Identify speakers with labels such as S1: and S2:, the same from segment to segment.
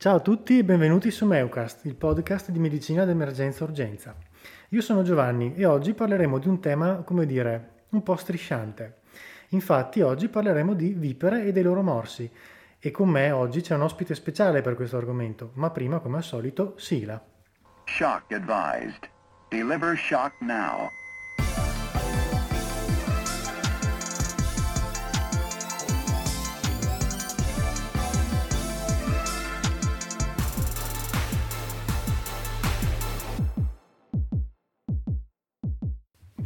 S1: Ciao a tutti e benvenuti su Meucast, il podcast di medicina d'emergenza urgenza. Io sono Giovanni e oggi parleremo di un tema, come dire, un po' strisciante. Infatti oggi parleremo di vipere e dei loro morsi e con me oggi c'è un ospite speciale per questo argomento, ma prima come al solito sigla. Shock advised. Deliver shock now.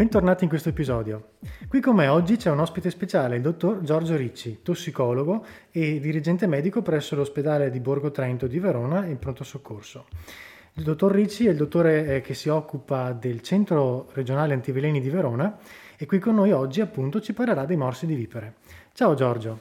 S1: Bentornati in questo episodio. Qui con me oggi c'è un ospite speciale, il dottor Giorgio Ricci, tossicologo e dirigente medico presso l'ospedale di Borgo Trento di Verona in pronto soccorso. Il dottor Ricci è il dottore eh, che si occupa del Centro Regionale Antiveleni di Verona e qui con noi oggi appunto ci parlerà dei morsi di vipere. Ciao Giorgio.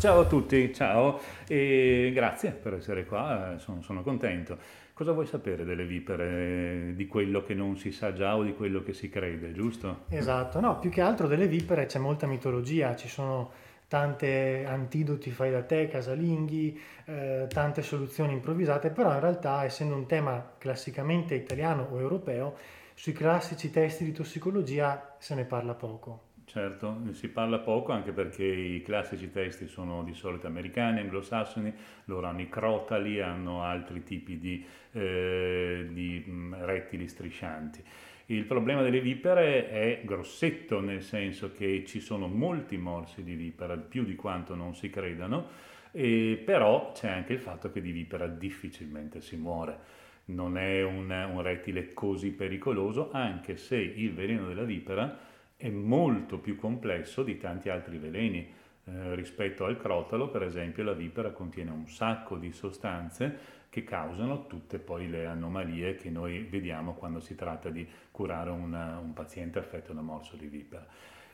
S2: Ciao a tutti, ciao e grazie per essere qua, sono, sono contento. Cosa vuoi sapere delle vipere, di quello che non si sa già o di quello che si crede, giusto?
S1: Esatto, no, più che altro delle vipere c'è molta mitologia, ci sono tante antidoti fai da te, casalinghi, eh, tante soluzioni improvvisate, però in realtà essendo un tema classicamente italiano o europeo, sui classici testi di tossicologia se ne parla poco.
S2: Certo, si parla poco anche perché i classici testi sono di solito americani, anglosassoni, loro hanno i crotali, hanno altri tipi di, eh, di rettili striscianti. Il problema delle vipere è grossetto, nel senso che ci sono molti morsi di vipera, più di quanto non si credano, però c'è anche il fatto che di vipera difficilmente si muore. Non è un, un rettile così pericoloso, anche se il veleno della vipera è molto più complesso di tanti altri veleni. Eh, rispetto al crotalo, per esempio, la vipera contiene un sacco di sostanze che causano tutte poi le anomalie che noi vediamo quando si tratta di curare una, un paziente affetto da morso di vipera.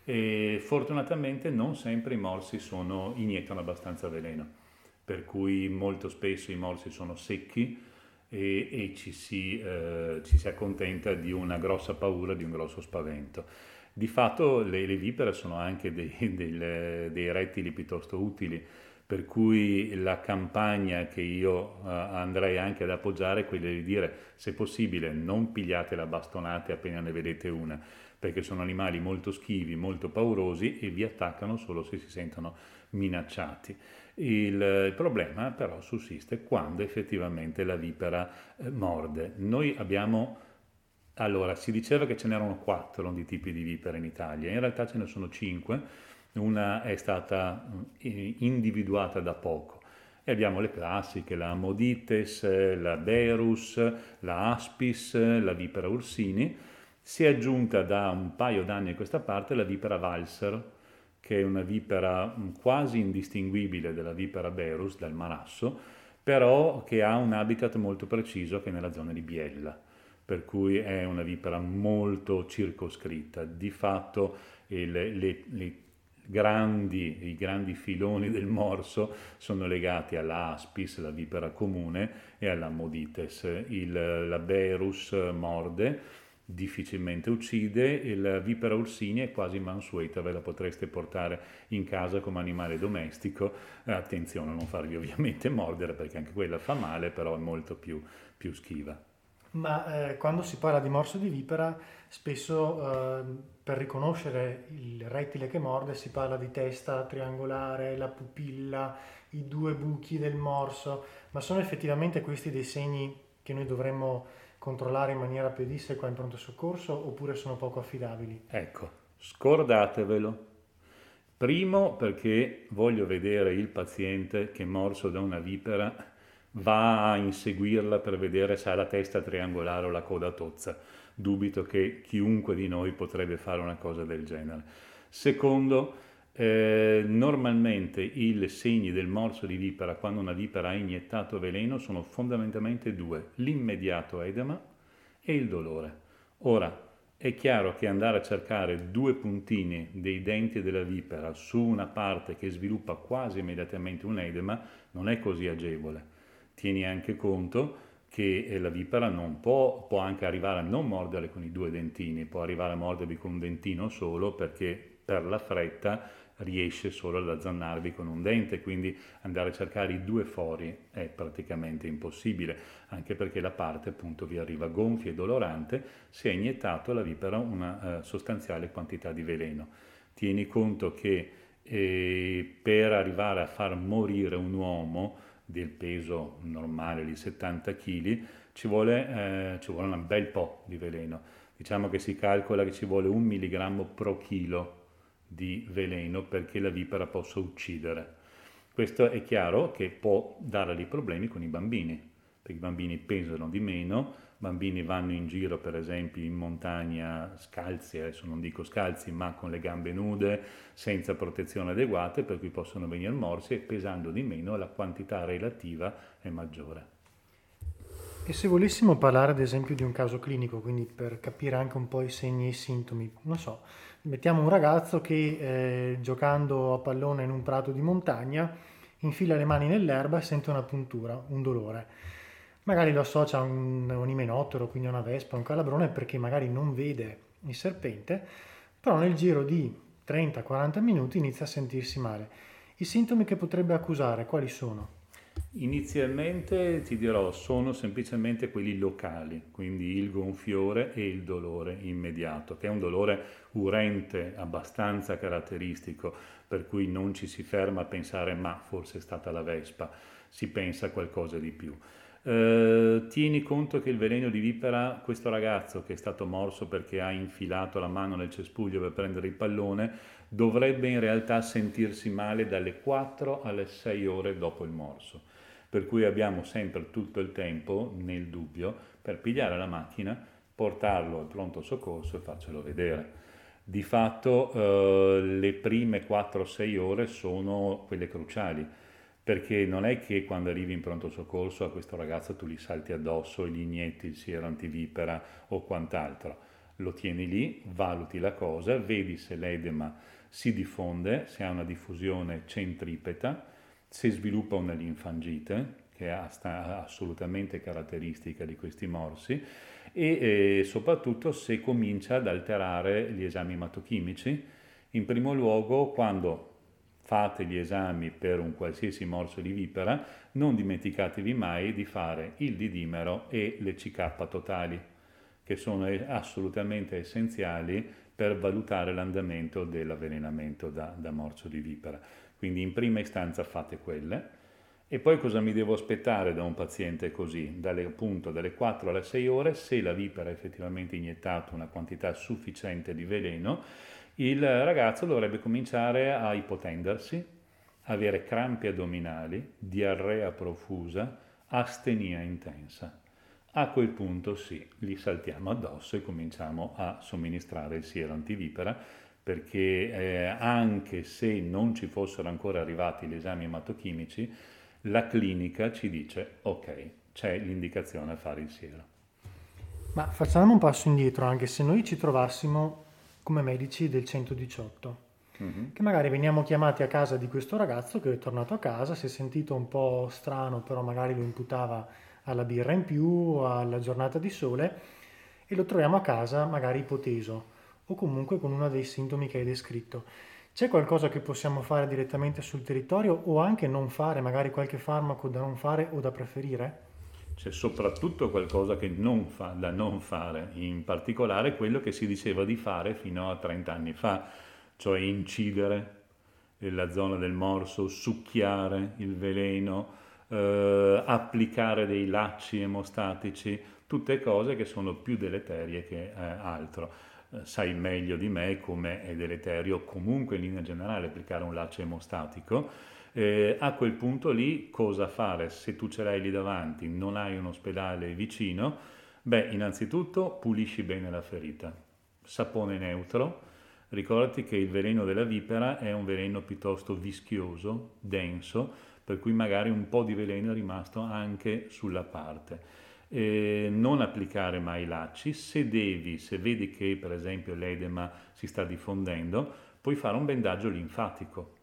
S2: E fortunatamente non sempre i morsi sono, iniettano abbastanza veleno, per cui molto spesso i morsi sono secchi e, e ci, si, eh, ci si accontenta di una grossa paura, di un grosso spavento. Di fatto le, le vipere sono anche dei, dei, dei, rettili piuttosto utili, per cui la campagna che io uh, andrei anche ad appoggiare è quella di dire, se possibile, non pigliate la bastonate appena ne vedete una, perché sono animali molto schivi, molto paurosi e vi attaccano solo se si sentono minacciati. Il, il problema però sussiste quando effettivamente la vipera eh, morde. Noi abbiamo allora, si diceva che ce n'erano quattro di tipi di vipere in Italia, in realtà ce ne sono cinque, una è stata mm, individuata da poco. E abbiamo le classiche, la Modites, la Berus, la Aspis, la vipera Ursini. Si è aggiunta da un paio d'anni a questa parte la vipera Valser, che è una vipera mm, quasi indistinguibile dalla vipera Berus, dal Marasso, però che ha un habitat molto preciso che è nella zona di Biella per cui è una vipera molto circoscritta. Di fatto eh, le, le, grandi, i grandi filoni del morso sono legati all'aspis, la vipera comune, e alla modites. Il, la berus morde, difficilmente uccide, e la vipera ursini è quasi mansueta, ve la potreste portare in casa come animale domestico. Attenzione a non farvi ovviamente mordere perché anche quella fa male, però è molto più, più schiva
S1: ma eh, quando si parla di morso di vipera, spesso eh, per riconoscere il rettile che morde si parla di testa triangolare, la pupilla, i due buchi del morso, ma sono effettivamente questi dei segni che noi dovremmo controllare in maniera pedissequa in pronto soccorso oppure sono poco affidabili?
S2: Ecco, scordatevelo. Primo perché voglio vedere il paziente che morso da una vipera va a inseguirla per vedere se ha la testa triangolare o la coda tozza. Dubito che chiunque di noi potrebbe fare una cosa del genere. Secondo, eh, normalmente i segni del morso di vipera quando una vipera ha iniettato veleno sono fondamentalmente due, l'immediato edema e il dolore. Ora, è chiaro che andare a cercare due puntini dei denti della vipera su una parte che sviluppa quasi immediatamente un edema non è così agevole tieni anche conto che eh, la vipera non può, può anche arrivare a non mordere con i due dentini, può arrivare a mordervi con un dentino solo perché per la fretta riesce solo ad azzannarvi con un dente, quindi andare a cercare i due fori è praticamente impossibile, anche perché la parte appunto vi arriva gonfia e dolorante se ha iniettato alla vipera una uh, sostanziale quantità di veleno. Tieni conto che eh, per arrivare a far morire un uomo del peso normale di 70 kg ci vuole, eh, ci vuole un bel po' di veleno. Diciamo che si calcola che ci vuole un milligrammo pro chilo di veleno perché la vipera possa uccidere. Questo è chiaro che può dare dei problemi con i bambini, perché i bambini pesano di meno, bambini vanno in giro per esempio in montagna scalzi, adesso non dico scalzi, ma con le gambe nude, senza protezione adeguate, per cui possono venire morsi e pesando di meno la quantità relativa è maggiore.
S1: E se volessimo parlare ad esempio di un caso clinico, quindi per capire anche un po' i segni e i sintomi, non so, mettiamo un ragazzo che eh, giocando a pallone in un prato di montagna infila le mani nell'erba e sente una puntura, un dolore magari lo associa a un, un imenottero, quindi a una vespa, un calabrone, perché magari non vede il serpente, però nel giro di 30-40 minuti inizia a sentirsi male. I sintomi che potrebbe accusare quali sono?
S2: Inizialmente ti dirò sono semplicemente quelli locali, quindi il gonfiore e il dolore immediato, che è un dolore urente abbastanza caratteristico, per cui non ci si ferma a pensare ma forse è stata la vespa, si pensa a qualcosa di più. Eh, tieni conto che il veleno di vipera, questo ragazzo che è stato morso perché ha infilato la mano nel cespuglio per prendere il pallone, dovrebbe in realtà sentirsi male dalle 4 alle 6 ore dopo il morso. Per cui abbiamo sempre tutto il tempo, nel dubbio, per pigliare la macchina, portarlo al pronto soccorso e farcelo vedere. Di fatto eh, le prime 4-6 ore sono quelle cruciali perché non è che quando arrivi in pronto soccorso a questo ragazzo tu gli salti addosso e gli inietti il siero antivipera o quant'altro. Lo tieni lì, valuti la cosa, vedi se l'edema si diffonde, se ha una diffusione centripeta, se sviluppa una linfangite, che è assolutamente caratteristica di questi morsi, e soprattutto se comincia ad alterare gli esami ematochimici, in primo luogo quando fate gli esami per un qualsiasi morso di vipera, non dimenticatevi mai di fare il didimero e le CK totali, che sono assolutamente essenziali per valutare l'andamento dell'avvelenamento da, da morso di vipera. Quindi in prima istanza fate quelle. E poi cosa mi devo aspettare da un paziente così? Dalle, appunto dalle 4 alle 6 ore, se la vipera ha effettivamente iniettato una quantità sufficiente di veleno, il ragazzo dovrebbe cominciare a ipotendersi, avere crampi addominali, diarrea profusa, astenia intensa. A quel punto sì, gli saltiamo addosso e cominciamo a somministrare il siero antivipera perché eh, anche se non ci fossero ancora arrivati gli esami ematochimici, la clinica ci dice ok, c'è l'indicazione a fare il siero.
S1: Ma facciamo un passo indietro, anche se noi ci trovassimo come medici del 118, mm-hmm. che magari veniamo chiamati a casa di questo ragazzo che è tornato a casa, si è sentito un po' strano, però magari lo imputava alla birra in più, alla giornata di sole, e lo troviamo a casa magari ipoteso o comunque con uno dei sintomi che hai descritto. C'è qualcosa che possiamo fare direttamente sul territorio o anche non fare, magari qualche farmaco da non fare o da preferire?
S2: C'è soprattutto qualcosa non fa, da non fare, in particolare quello che si diceva di fare fino a 30 anni fa, cioè incidere la zona del morso, succhiare il veleno, eh, applicare dei lacci emostatici, tutte cose che sono più deleterie che eh, altro. Eh, sai meglio di me come è deleterio comunque in linea generale applicare un laccio emostatico eh, a quel punto lì cosa fare? Se tu ce l'hai lì davanti, non hai un ospedale vicino, beh, innanzitutto pulisci bene la ferita. Sapone neutro, ricordati che il veleno della vipera è un veleno piuttosto vischioso, denso, per cui magari un po' di veleno è rimasto anche sulla parte. Eh, non applicare mai lacci, se devi, se vedi che per esempio l'edema si sta diffondendo, puoi fare un bendaggio linfatico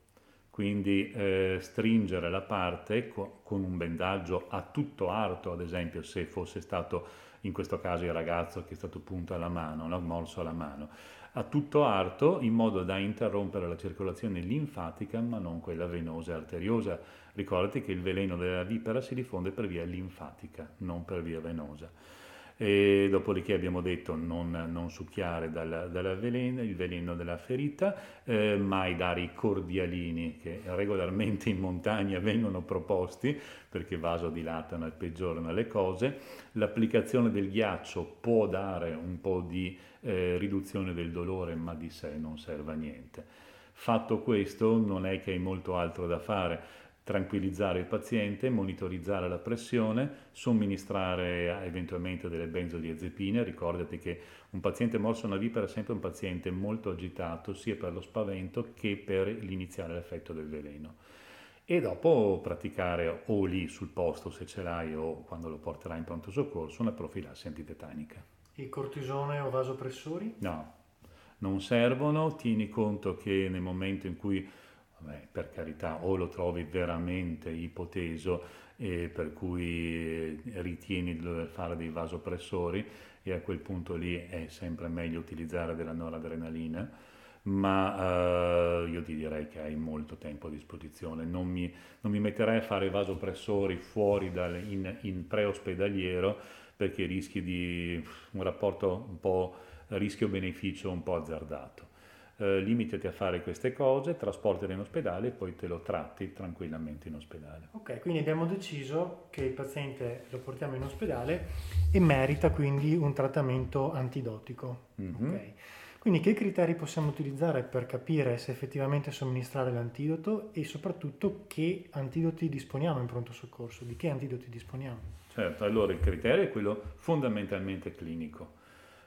S2: quindi eh, stringere la parte co- con un bendaggio a tutto arto, ad esempio se fosse stato in questo caso il ragazzo che è stato punto alla mano, no? morso alla mano, a tutto arto in modo da interrompere la circolazione linfatica ma non quella venosa e arteriosa. Ricordati che il veleno della vipera si diffonde per via linfatica, non per via venosa. E dopodiché abbiamo detto non, non succhiare dal, dal veleno, il veleno della ferita, eh, mai dare i cordialini che regolarmente in montagna vengono proposti perché vasodilatano e peggiorano le cose. L'applicazione del ghiaccio può dare un po' di eh, riduzione del dolore, ma di sé non serve a niente. Fatto questo, non è che hai molto altro da fare tranquillizzare il paziente, monitorizzare la pressione, somministrare eventualmente delle benzodiazepine. Ricordati che un paziente morso una vipera è sempre un paziente molto agitato sia per lo spavento che per l'iniziale l'effetto del veleno. E dopo praticare o lì sul posto se ce l'hai o quando lo porterai in pronto soccorso una profilassi antitetanica.
S1: E cortisone o vasopressori?
S2: No, non servono. Tieni conto che nel momento in cui Beh, per carità, o lo trovi veramente ipoteso e per cui eh, ritieni di dover fare dei vasopressori e a quel punto lì è sempre meglio utilizzare della noradrenalina, ma uh, io ti direi che hai molto tempo a disposizione. Non mi, non mi metterei a fare vasopressori fuori dal, in, in preospedaliero perché rischi di un rapporto un po' rischio-beneficio un po' azzardato eh, limitati a fare queste cose, trasportali in ospedale e poi te lo tratti tranquillamente in ospedale.
S1: Ok, quindi abbiamo deciso che il paziente lo portiamo in ospedale e merita quindi un trattamento antidotico. Mm-hmm. Okay. Quindi che criteri possiamo utilizzare per capire se effettivamente somministrare l'antidoto e soprattutto che antidoti disponiamo in pronto soccorso, di che antidoti disponiamo?
S2: Certo, allora il criterio è quello fondamentalmente clinico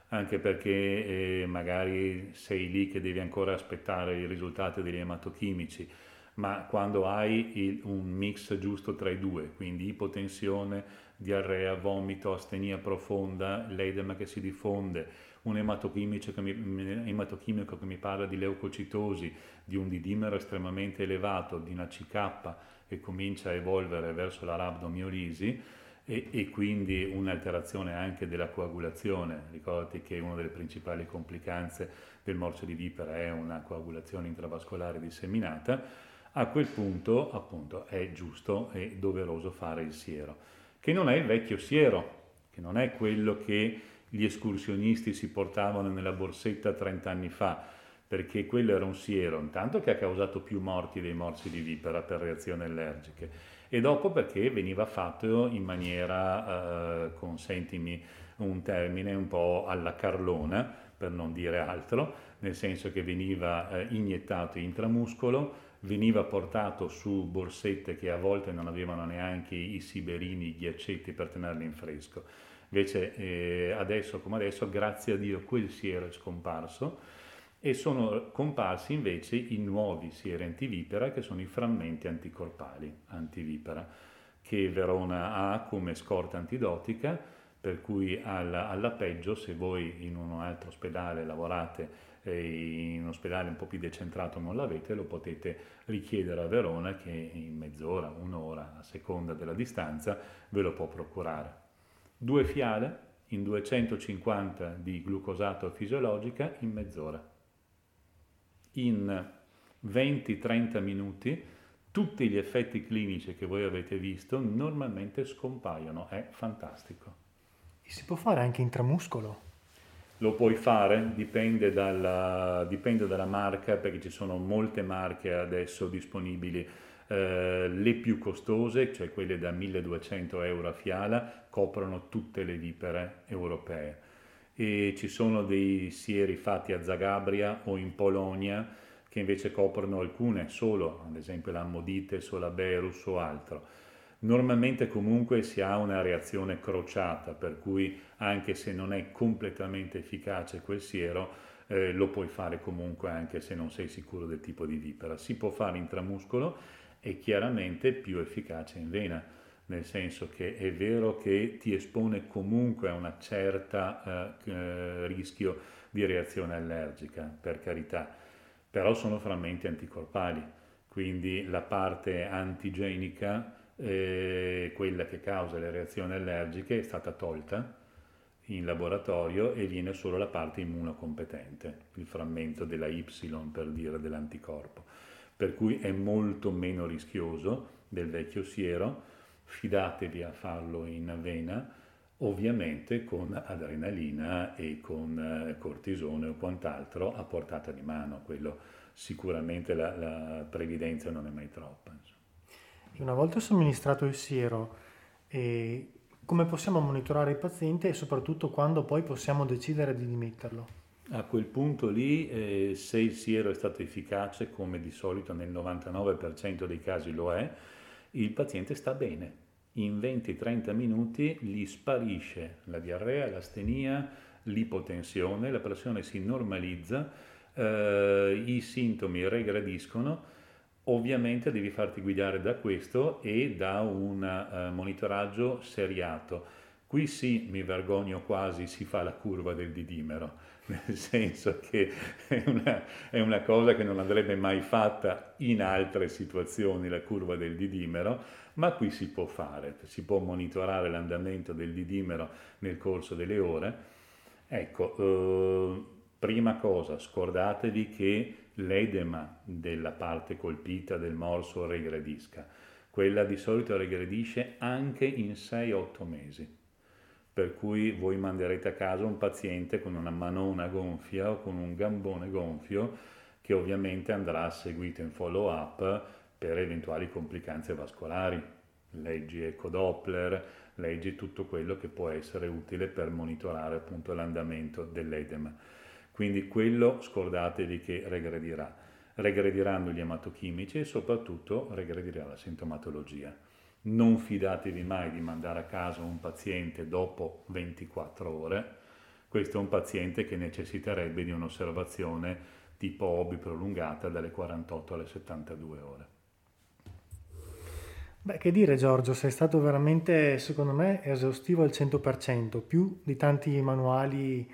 S2: anche perché eh, magari sei lì che devi ancora aspettare i risultati degli ematochimici, ma quando hai il, un mix giusto tra i due, quindi ipotensione, diarrea, vomito, astenia profonda, l'edema che si diffonde, un ematochimico che mi, ematochimico che mi parla di leucocitosi, di un didimero estremamente elevato, di una CK che comincia a evolvere verso la rabdomiolisi, e, e, quindi un'alterazione anche della coagulazione. Ricordati che una delle principali complicanze del morso di vipera è una coagulazione intravascolare disseminata. A quel punto, appunto, è giusto e doveroso fare il siero, che non è il vecchio siero, che non è quello che gli escursionisti si portavano nella borsetta 30 anni fa, perché quello era un siero, intanto che ha causato più morti dei morsi di vipera per reazioni allergiche e dopo perché veniva fatto in maniera, eh, consentimi un termine, un po' alla carlona, per non dire altro, nel senso che veniva eh, iniettato intramuscolo, veniva portato su borsette che a volte non avevano neanche i siberini, i ghiaccetti per tenerli in fresco. Invece eh, adesso come adesso, grazie a Dio, quel siero è scomparso e sono comparsi invece i nuovi sieri antivipera che sono i frammenti anticorpali antivipera che Verona ha come scorta antidotica per cui alla, alla peggio se voi in un altro ospedale lavorate in un ospedale un po' più decentrato non l'avete lo potete richiedere a Verona che in mezz'ora, un'ora a seconda della distanza ve lo può procurare. Due fiale in 250 di glucosato fisiologica in mezz'ora in 20-30 minuti tutti gli effetti clinici che voi avete visto normalmente scompaiono, è fantastico.
S1: E si può fare anche intramuscolo?
S2: Lo puoi fare, dipende dalla, dipende dalla marca, perché ci sono molte marche adesso disponibili. Eh, le più costose, cioè quelle da 1200 euro a fiala, coprono tutte le vipere europee e ci sono dei sieri fatti a Zagabria o in Polonia che invece coprono alcune solo, ad esempio l'Ammodite, Solaberus o altro. Normalmente comunque si ha una reazione crociata, per cui anche se non è completamente efficace quel siero, eh, lo puoi fare comunque anche se non sei sicuro del tipo di vipera. Si può fare intramuscolo e chiaramente più efficace in vena nel senso che è vero che ti espone comunque a un certo eh, eh, rischio di reazione allergica, per carità, però sono frammenti anticorpali, quindi la parte antigenica, eh, quella che causa le reazioni allergiche, è stata tolta in laboratorio e viene solo la parte immunocompetente, il frammento della Y per dire dell'anticorpo, per cui è molto meno rischioso del vecchio siero, fidatevi a farlo in vena, ovviamente con adrenalina e con eh, cortisone o quant'altro a portata di mano, quello sicuramente la, la previdenza non è mai troppa.
S1: Una volta somministrato il siero, eh, come possiamo monitorare il paziente e soprattutto quando poi possiamo decidere di dimetterlo?
S2: A quel punto lì, eh, se il siero è stato efficace, come di solito nel 99% dei casi lo è, il paziente sta bene. In 20-30 minuti gli sparisce la diarrea, l'astenia, l'ipotensione, la pressione si normalizza, eh, i sintomi regrediscono Ovviamente devi farti guidare da questo e da un uh, monitoraggio seriato. Qui sì, mi vergogno quasi, si fa la curva del didimero, nel senso che è una, è una cosa che non andrebbe mai fatta in altre situazioni, la curva del didimero, ma qui si può fare, si può monitorare l'andamento del didimero nel corso delle ore. Ecco, eh, prima cosa, scordatevi che l'edema della parte colpita del morso regredisca. Quella di solito regredisce anche in 6-8 mesi. Per cui voi manderete a casa un paziente con una manona gonfia o con un gambone gonfio che ovviamente andrà seguito in follow up per eventuali complicanze vascolari. Leggi ecodoppler, leggi tutto quello che può essere utile per monitorare appunto l'andamento dell'edema. Quindi quello scordatevi che regredirà. Regrediranno gli ematochimici e soprattutto regredirà la sintomatologia. Non fidatevi mai di mandare a casa un paziente dopo 24 ore. Questo è un paziente che necessiterebbe di un'osservazione tipo OBI prolungata dalle 48 alle 72 ore.
S1: Beh, che dire Giorgio, sei stato veramente, secondo me, esaustivo al 100%, più di tanti manuali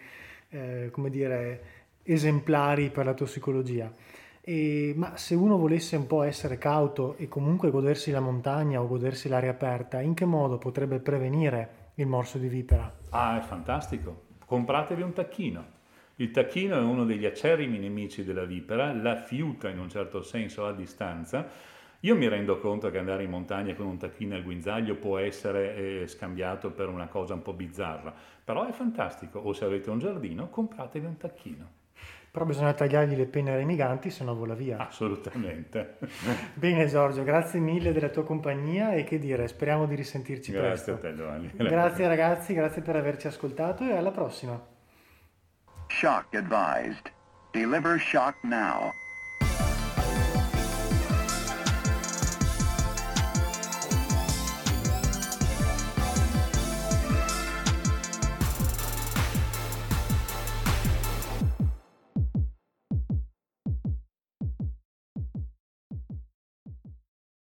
S1: eh, come dire, esemplari per la tossicologia. E, ma se uno volesse un po' essere cauto e comunque godersi la montagna o godersi l'aria aperta, in che modo potrebbe prevenire il morso di vipera?
S2: Ah, è fantastico. Compratevi un tacchino. Il tacchino è uno degli acerrimi nemici della vipera, la fiuta in un certo senso a distanza io mi rendo conto che andare in montagna con un tacchino al guinzaglio può essere eh, scambiato per una cosa un po' bizzarra, però è fantastico. O se avete un giardino, compratevi un tacchino.
S1: Però bisogna tagliargli le penne remiganti, se no vola via.
S2: Assolutamente.
S1: Bene Giorgio, grazie mille della tua compagnia e che dire, speriamo di risentirci
S2: grazie
S1: presto.
S2: Grazie a te Giovanni.
S1: Grazie ragazzi, grazie per averci ascoltato e alla prossima. Shock advised. Deliver shock now.